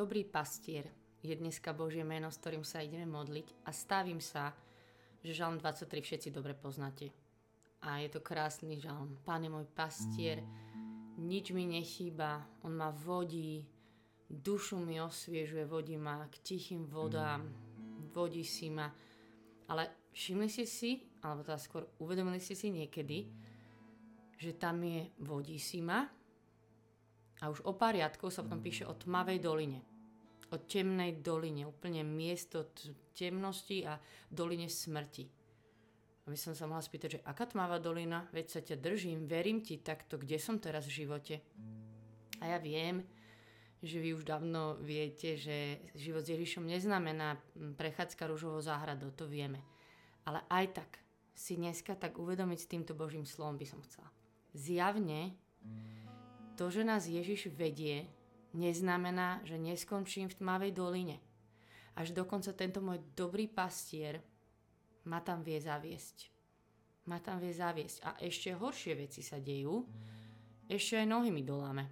Dobrý pastier je dneska Božie meno, s ktorým sa ideme modliť a stavím sa, že žalm 23 všetci dobre poznáte. A je to krásny žalm. Pane môj pastier, nič mi nechýba, on ma vodí, dušu mi osviežuje, vodí ma k tichým vodám, vodí si ma. Ale všimli ste si, alebo teda skôr uvedomili ste si niekedy, že tam je vodí si ma a už o pár riadkov sa potom píše o tmavej doline. O temnej doline, úplne miesto temnosti a doline smrti. By som sa mohla spýtať, že aká tmavá dolina, veď sa ťa držím, verím ti takto, kde som teraz v živote. A ja viem, že vy už dávno viete, že život s Ježišom neznamená prechádzka rúžovou záhradou, to vieme. Ale aj tak si dneska tak uvedomiť s týmto Božím slovom by som chcela. Zjavne to, že nás Ježiš vedie, neznamená, že neskončím v tmavej doline. Až dokonca tento môj dobrý pastier ma tam vie zaviesť. Ma tam vie zaviesť. A ešte horšie veci sa dejú. Ešte aj nohy mi doláme.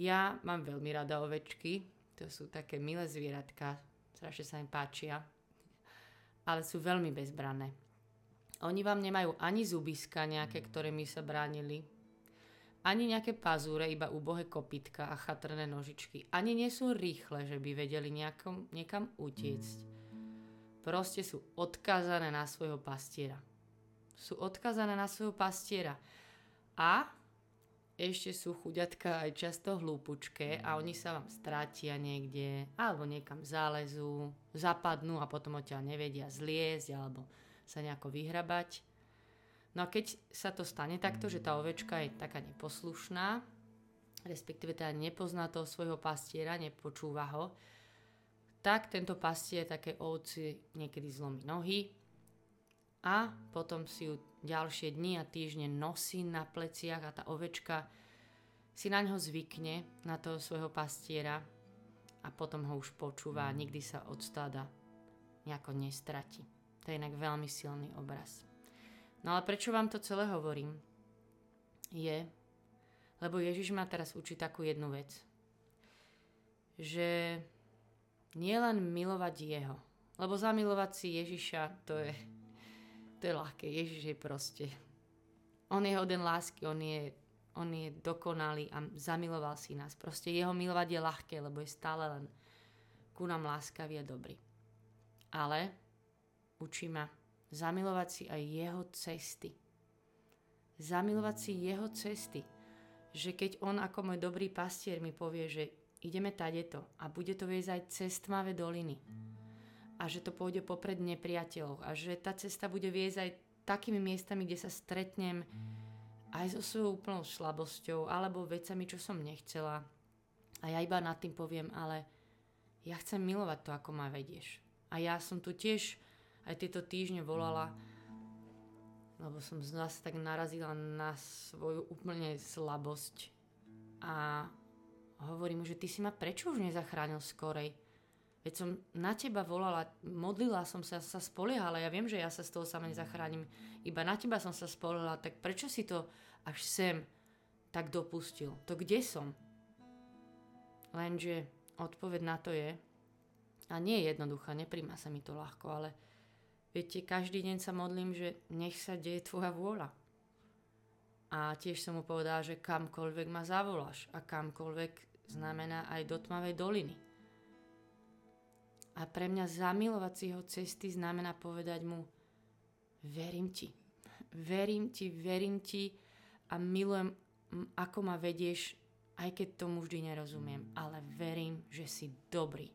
Ja mám veľmi rada ovečky. To sú také milé zvieratka. Strašne sa im páčia. Ale sú veľmi bezbranné. Oni vám nemajú ani zubiska nejaké, ktoré mi sa bránili ani nejaké pazúre, iba ubohé kopytka a chatrné nožičky. Ani nie sú rýchle, že by vedeli nejakom, niekam utiecť. Proste sú odkazané na svojho pastiera. Sú odkazané na svojho pastiera. A ešte sú chuďatka aj často hlúpučké a oni sa vám strátia niekde, alebo niekam zálezú, zapadnú a potom odtiaľ nevedia zliezť alebo sa nejako vyhrabať. No a keď sa to stane takto, že tá ovečka je taká neposlušná, respektíve teda nepozná toho svojho pastiera, nepočúva ho, tak tento pastier také ovci niekedy zlomí nohy a potom si ju ďalšie dni a týždne nosí na pleciach a tá ovečka si na ňo zvykne, na toho svojho pastiera a potom ho už počúva a nikdy sa od stáda nejako nestratí. To je inak veľmi silný obraz. No ale prečo vám to celé hovorím? Je, lebo Ježiš ma teraz učí takú jednu vec. Že nie len milovať Jeho, lebo zamilovať si Ježiša, to je, to je ľahké. Ježiš je proste. On je hoden lásky, on je, on je dokonalý a zamiloval si nás. Proste jeho milovať je ľahké, lebo je stále len ku nám láskavý a dobrý. Ale učí ma Zamilovať si aj jeho cesty. Zamilovať si jeho cesty. Že keď on ako môj dobrý pastier mi povie, že ideme tadeto a bude to viesť aj cez tmavé doliny. A že to pôjde popred nepriateľov. A že tá cesta bude viesť aj takými miestami, kde sa stretnem aj so svojou úplnou slabosťou alebo vecami, čo som nechcela. A ja iba nad tým poviem, ale ja chcem milovať to, ako ma vedieš. A ja som tu tiež aj tieto týždne volala, lebo som zase tak narazila na svoju úplne slabosť a hovorím mu, že ty si ma prečo už nezachránil skorej? Veď som na teba volala, modlila som sa, sa spoliehala, ja viem, že ja sa z toho sama nezachránim, iba na teba som sa spoliehala, tak prečo si to až sem tak dopustil? To kde som? Lenže odpoveď na to je, a nie je jednoduchá, nepríjma sa mi to ľahko, ale Viete, každý deň sa modlím, že nech sa deje tvoja vôľa. A tiež som mu povedal, že kamkoľvek ma zavoláš a kamkoľvek znamená aj do tmavej doliny. A pre mňa zamilovať si jeho cesty znamená povedať mu, verím ti, verím ti, verím ti a milujem, ako ma vedieš, aj keď tomu vždy nerozumiem, ale verím, že si dobrý.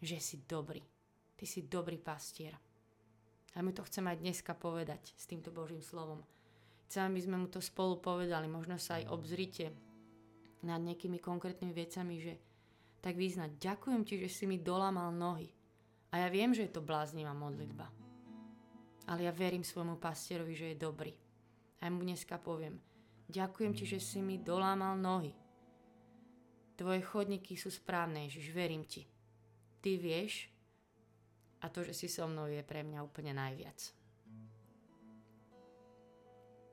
Že si dobrý. Ty si dobrý pastier. A my to chceme aj dneska povedať s týmto Božím slovom. Chcem, aby sme mu to spolu povedali. Možno sa aj obzrite nad nejakými konkrétnymi vecami, že tak význať, ďakujem ti, že si mi dolámal nohy. A ja viem, že je to bláznivá modlitba. Ale ja verím svojmu pastierovi, že je dobrý. A ja mu dneska poviem, ďakujem ti, že si mi dolámal nohy. Tvoje chodníky sú správne, Ježiš, verím ti. Ty vieš, a to, že si so mnou je pre mňa úplne najviac.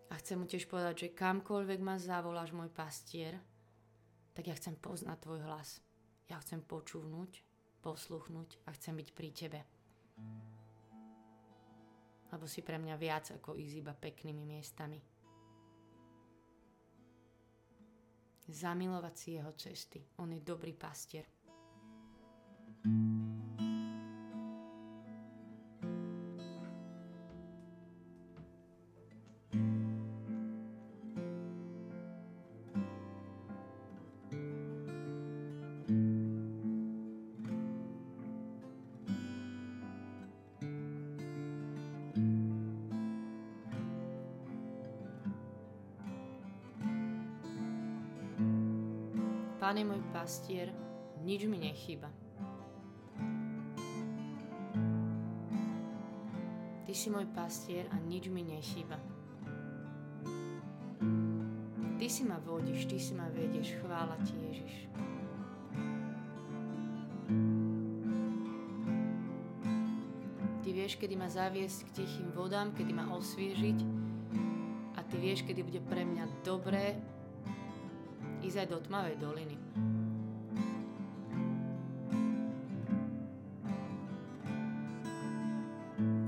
A chcem mu tiež povedať, že kamkoľvek ma zavoláš môj pastier, tak ja chcem poznať tvoj hlas. Ja chcem počúvnuť, posluchnúť a chcem byť pri tebe. Lebo si pre mňa viac ako ísť iba peknými miestami. Zamilovať si jeho cesty. On je dobrý pastier. Pán je môj pastier, nič mi nechýba. Ty si môj pastier a nič mi nechýba. Ty si ma vodíš, ty si ma vedieš, chvála ti Ježiš. Ty vieš, kedy ma zaviesť k tichým vodám, kedy ma osviežiť a ty vieš, kedy bude pre mňa dobré ísť aj do tmavej doliny.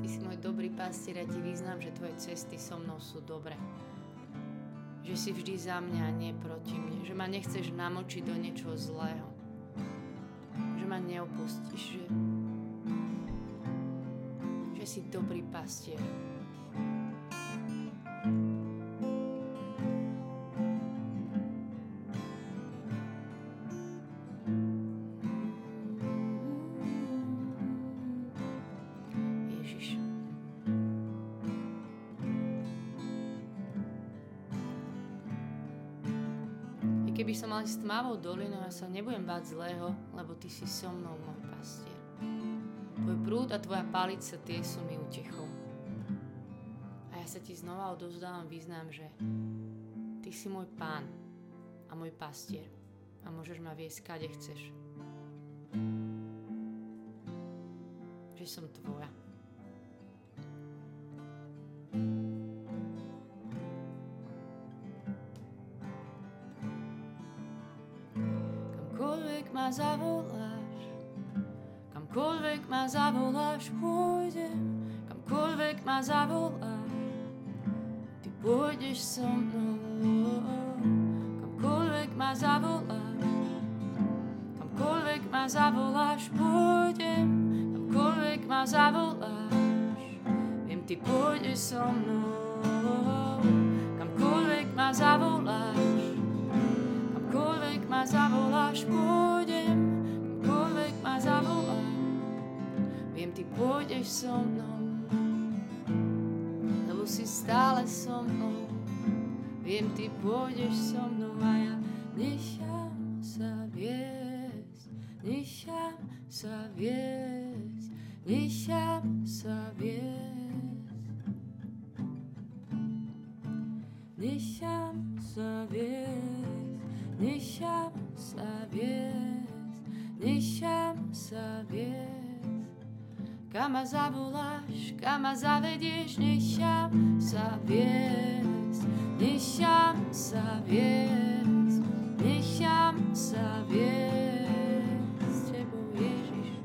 Ty si môj dobrý pastier a ti význam, že tvoje cesty so mnou sú dobré. Že si vždy za mňa a nie proti mne. Že ma nechceš namočiť do niečoho zlého. Že ma neopustíš. Že, že si dobrý pastier. S tmavou dolinou, ja sa nebudem báť zlého, lebo ty si so mnou, môj pastier. Tvoj prúd a tvoja palica, tie sú mi utechou. A ja sa ti znova odozdávam význam, že ty si môj pán a môj pastier a môžeš ma viesť, kade chceš. Že som tvoja. Zavoláš, kamkoľvek ma zavoláš, pôjdem, kamkoľvek ma zavoláš, ty pôjdeš so mnou, kamkoľvek ma zavoláš, kamkoľvek ma zavoláš, pôjdem, kamkoľvek ma zavoláš, viem, ty pôjdeš so mnou, kamkoľvek ma zavoláš, kamkoľvek ma zavoláš, pôjdem, pôjdeš so mnou, lebo si stále so mnou. Viem, ty pôjdeš so mnou a ja nechám sa viesť, nechám sa viesť, nechám sa viesť. Nechám sa viesť, nechám sa viesť, nechám sa viesť. Kam ma zavoláš, kam ma zavedieš, nechám sa viesť, nechám sa viesť, nechám sa viesť s tebou, Ježiš.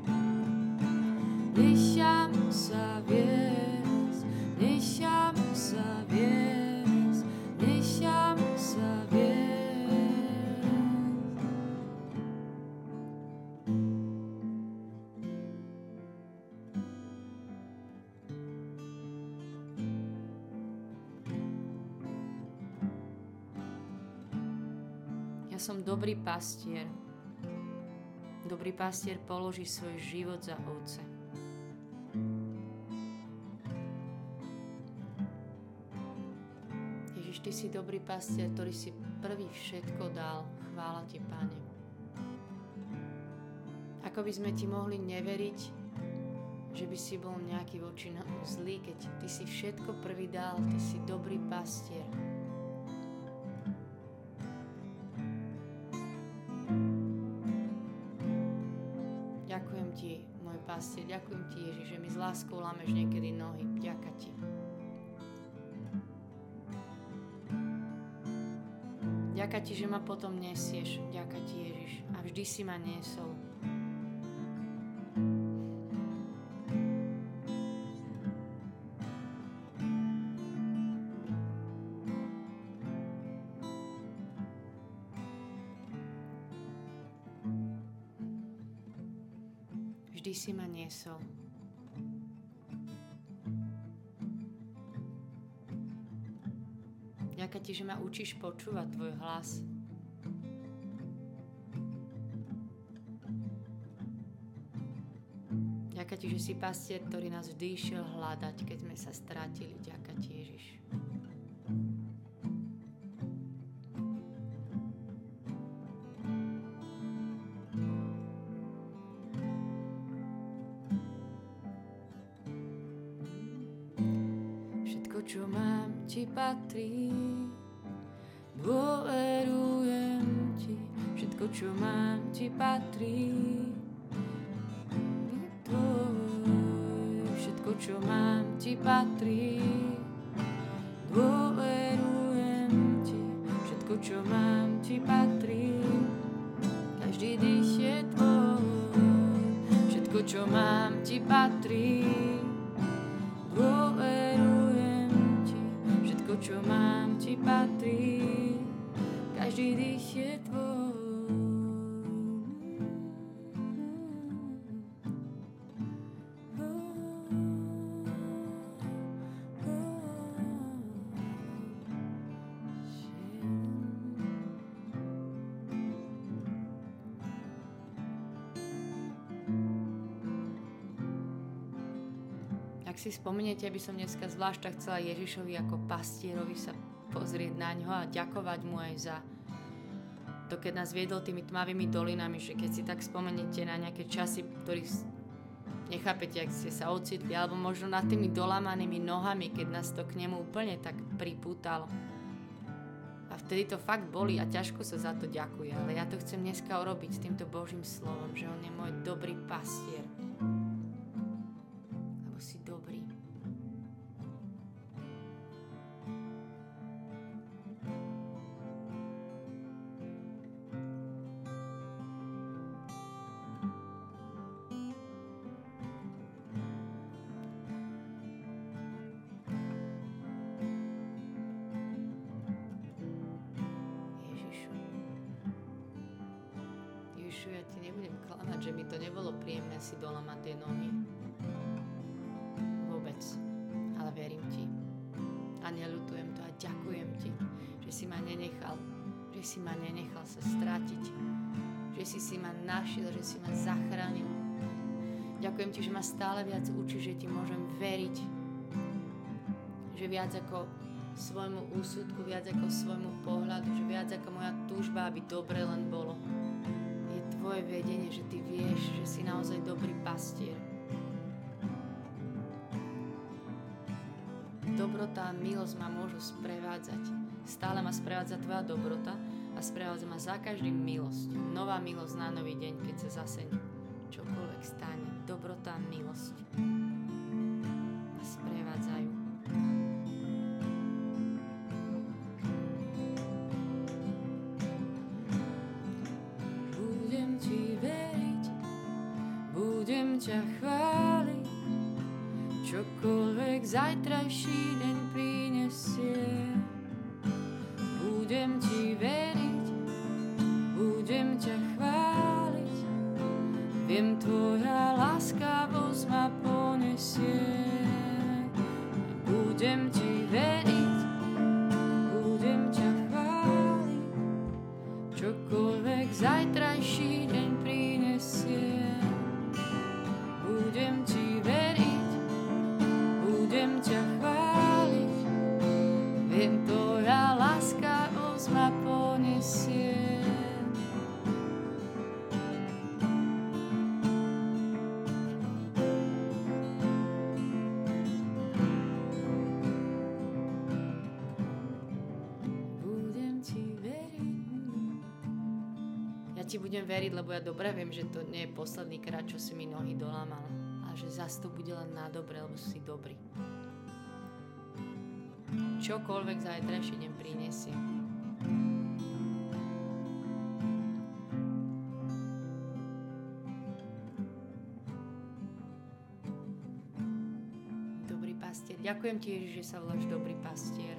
Nechám sa viesť, nechám sa viesť, som dobrý pastier. Dobrý pastier položí svoj život za ovce. Ježiš, Ty si dobrý pastier, ktorý si prvý všetko dal. Chvála Ti, Pane. Ako by sme Ti mohli neveriť, že by si bol nejaký voči nám zlý, keď Ty si všetko prvý dal, Ty si dobrý pastier. Pastier. Ďakujem ti, Ježiš, že mi s láskou lámeš niekedy nohy. Ďaká ti. Ďaká ti, že ma potom nesieš. Ďaká ti, Ježiš. A vždy si ma niesol. Niesol. Ďaká ti, že ma učíš počúvať tvoj hlas. Ďaká ti, že si pastier, ktorý nás vždy išiel hľadať, keď sme sa strátili. Ďaká ti, Ježiš. Patrí. Dôverujem ti, všetko, čo mám, ti patrí. Tvoj, všetko, čo mám, ti patrí. Dôverujem ti, všetko, čo mám, ti patrí. Každý dých je tvoj, všetko, čo mám, ti patrí. Mám, ti patrí. Každý dých je. Ak si spomeniete, aby som dneska zvlášť chcela Ježišovi ako pastierovi sa pozrieť na ňo a ďakovať mu aj za to, keď nás viedol tými tmavými dolinami, že keď si tak spomeniete na nejaké časy, ktorých nechápete, ak ste sa ocitli, alebo možno nad tými dolamanými nohami, keď nás to k nemu úplne tak pripútalo. A vtedy to fakt boli a ťažko sa za to ďakuje, ale ja to chcem dneska urobiť s týmto Božím slovom, že On je môj dobrý pastier. Ďakujem ti, že ma stále viac učí, že ti môžem veriť. Že viac ako svojmu úsudku, viac ako svojmu pohľadu, že viac ako moja túžba, aby dobre len bolo. Je tvoje vedenie, že ty vieš, že si naozaj dobrý pastier. Dobrota a milosť ma môžu sprevádzať. Stále ma sprevádza tvoja dobrota a sprevádza ma za každým milosť. Nová milosť na nový deň, keď sa zase čokoľvek stane. Dobrota a milosť ma sprevádzajú. Budem ti veriť, budem ťa chváliť, čokoľvek zajtrajší deň prinesie. Budem ti veriť, ti budem veriť, lebo ja dobre viem, že to nie je posledný krát, čo si mi nohy dolamal. A že zas to bude len na dobre, lebo si dobrý. Čokoľvek zajtrajší deň prinesie. Dobrý pastier. Ďakujem ti, že sa voláš dobrý pastier.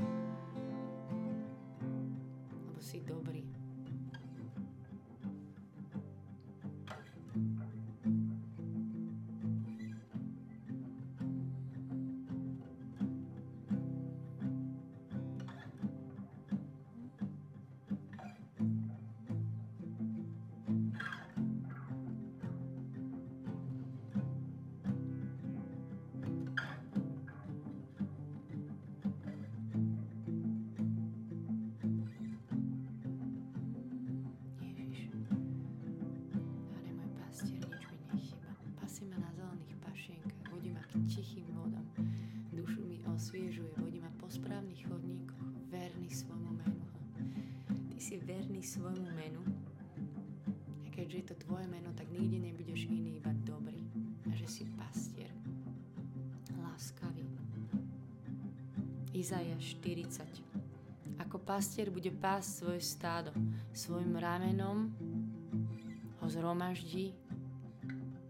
Si verný svojmu menu a keďže je to tvoje meno, tak nikdy nebudeš iný, iba dobrý. A že si pastier, láskavý. Izaja 40 Ako pastier bude pásť svoje stádo, svojim ramenom ho zhromaždí,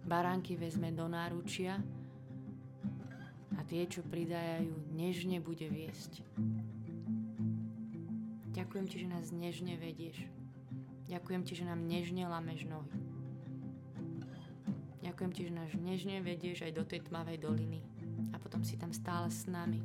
baránky vezme do náručia tie, čo pridajajú, nežne bude viesť. Ďakujem ti, že nás nežne vedieš. Ďakujem ti, že nám nežne lameš nohy. Ďakujem ti, že nás nežne vedieš aj do tej tmavej doliny. A potom si tam stále s nami.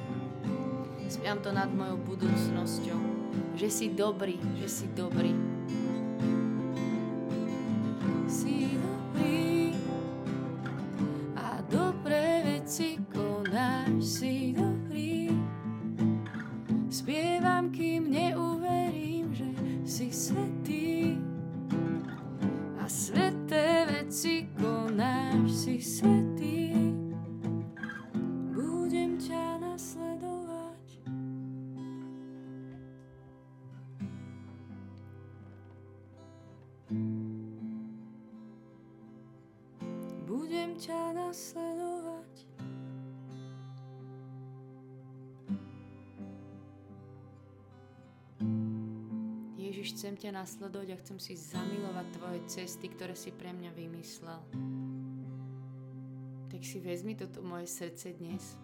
Spievam to nad mojou budúcnosťou, že si dobrý, že si dobrý. Si dobrý a dobré veci konáš, si dobrý. Spievam, kým neuverím, že si svetý. A sveté veci konáš, si svetý, ťa nasledovať a chcem si zamilovať tvoje cesty, ktoré si pre mňa vymyslel tak si vezmi toto moje srdce dnes.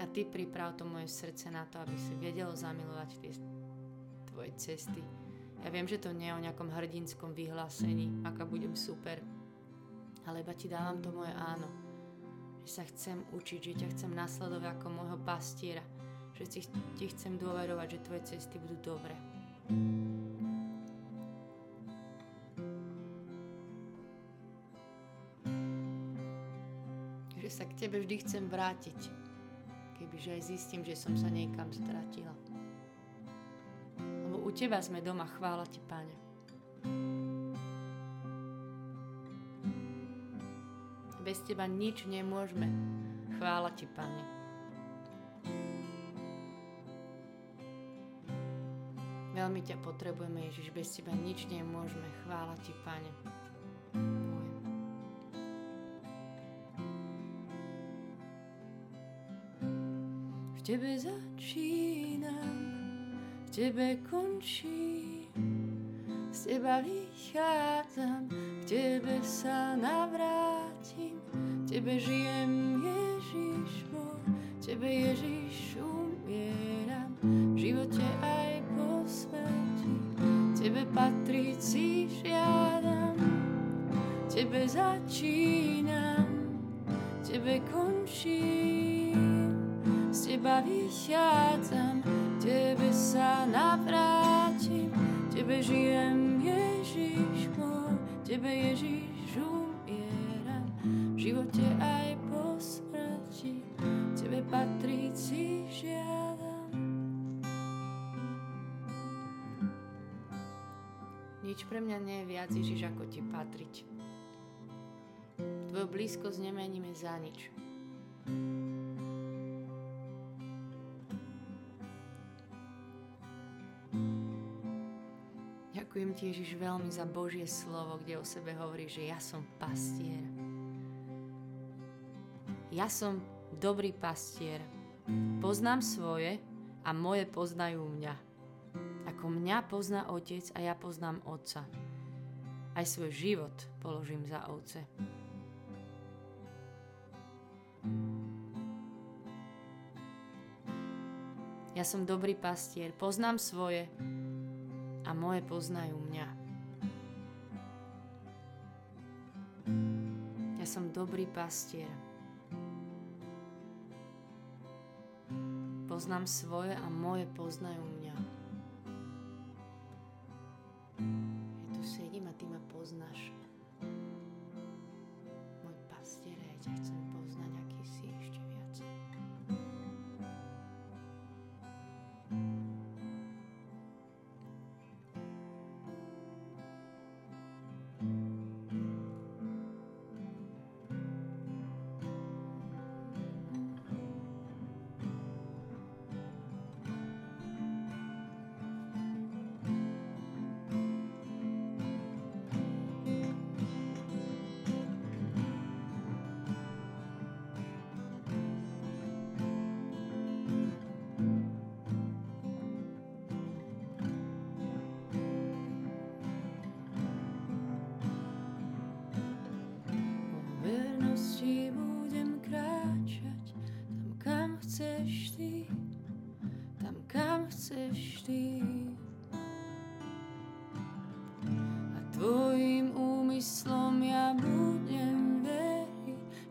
A ty priprav to moje srdce na to, aby si vedelo zamilovať tie tvoje cesty. Ja viem, že to nie je o nejakom hrdinskom vyhlásení, aká budem super, ale iba ti dávam to moje áno. Že sa chcem učiť, že ťa chcem nasledovať ako môjho pastiera, že ti, ti chcem dôverovať, že tvoje cesty budú dobré. že sa k tebe vždy chcem vrátiť, kebyže aj zistím, že som sa niekam stratila. Lebo u teba sme doma, chvála ti, Pane. Bez teba nič nemôžeme. Chvála ti, Pane. Veľmi ťa potrebujeme, Ježiš, bez teba nič nemôžeme. Chvála ti, Pane. tebe začínam, v tebe končím, z teba vychádzam, k tebe sa navrátim, tebe žijem Ježiš môj, tebe Ježiš umieram, v živote aj po smrti, tebe patriť si žiadam, Tebe začínam, Tebe končím, z Teba vychádzam, Tebe sa navrátim, Tebe žijem, Ježiš môj, Tebe Ježiš umieram, živote aj po smrti, Tebe patriť si žiadam. Nič pre mňa nie je viac, Ježiš, ako ti patriť. Tvoju blízkosť nemeníme za nič. Ďakujem ti, Ježiš, veľmi za Božie slovo, kde o sebe hovorí, že ja som pastier. Ja som dobrý pastier. Poznám svoje a moje poznajú mňa ako mňa pozná otec a ja poznám otca. Aj svoj život položím za ovce. Ja som dobrý pastier, poznám svoje a moje poznajú mňa. Ja som dobrý pastier. Poznám svoje a moje poznajú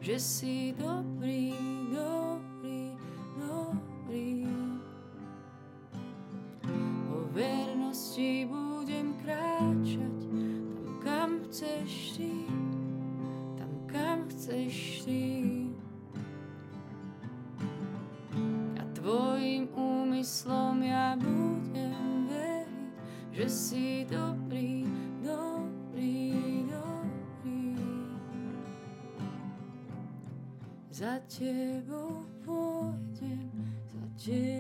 že si dobrý, dobrý, dobrý. O vernosti budem kráčať tam, kam chceš ty, tam, kam chceš ty. Že si dobrý, Za tebou pôjdem, za tebou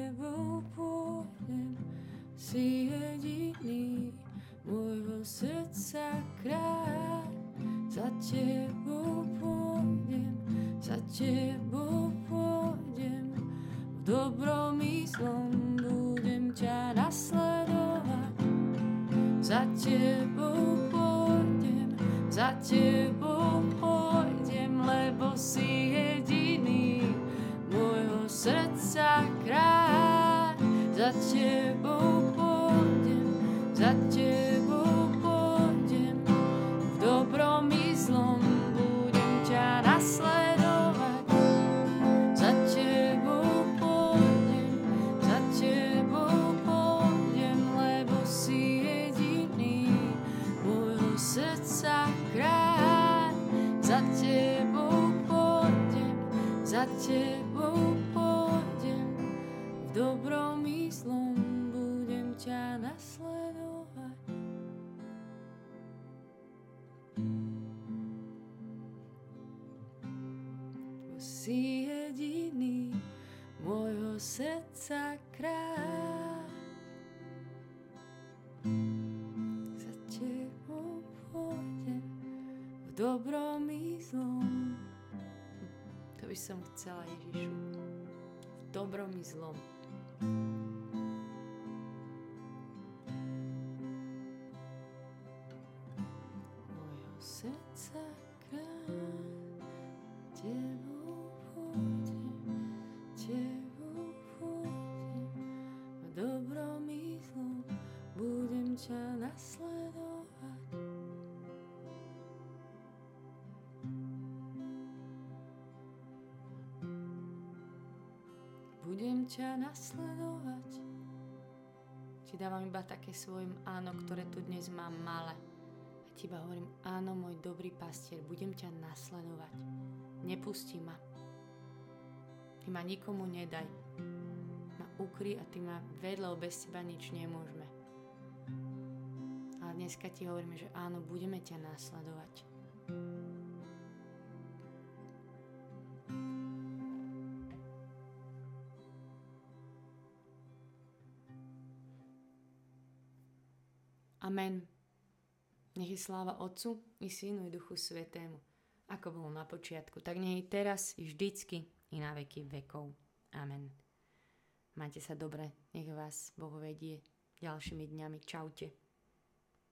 tebou dobrom i zlom budem ťa nasledovať. Si jediný môjho srdca kráľ. Za tebou pôjdem v dobrom. To by som chcela, Ježišu. V dobrom i zlom. Ťa nasledovať. Ti dávam iba také svojim áno, ktoré tu dnes mám malé. A ti iba hovorím, áno, môj dobrý pastier, budem ťa nasledovať. Nepustí ma. Ty ma nikomu nedaj. Ma ukry a ty ma vedľa, bez teba nič nemôžeme. Ale dneska ti hovoríme, že áno, budeme ťa nasledovať. Amen. Nech je sláva Otcu i Synu i Duchu Svetému, ako bolo na počiatku, tak nech je teraz i vždycky i na veky vekov. Amen. Majte sa dobre, nech vás Boh vedie ďalšími dňami. Čaute.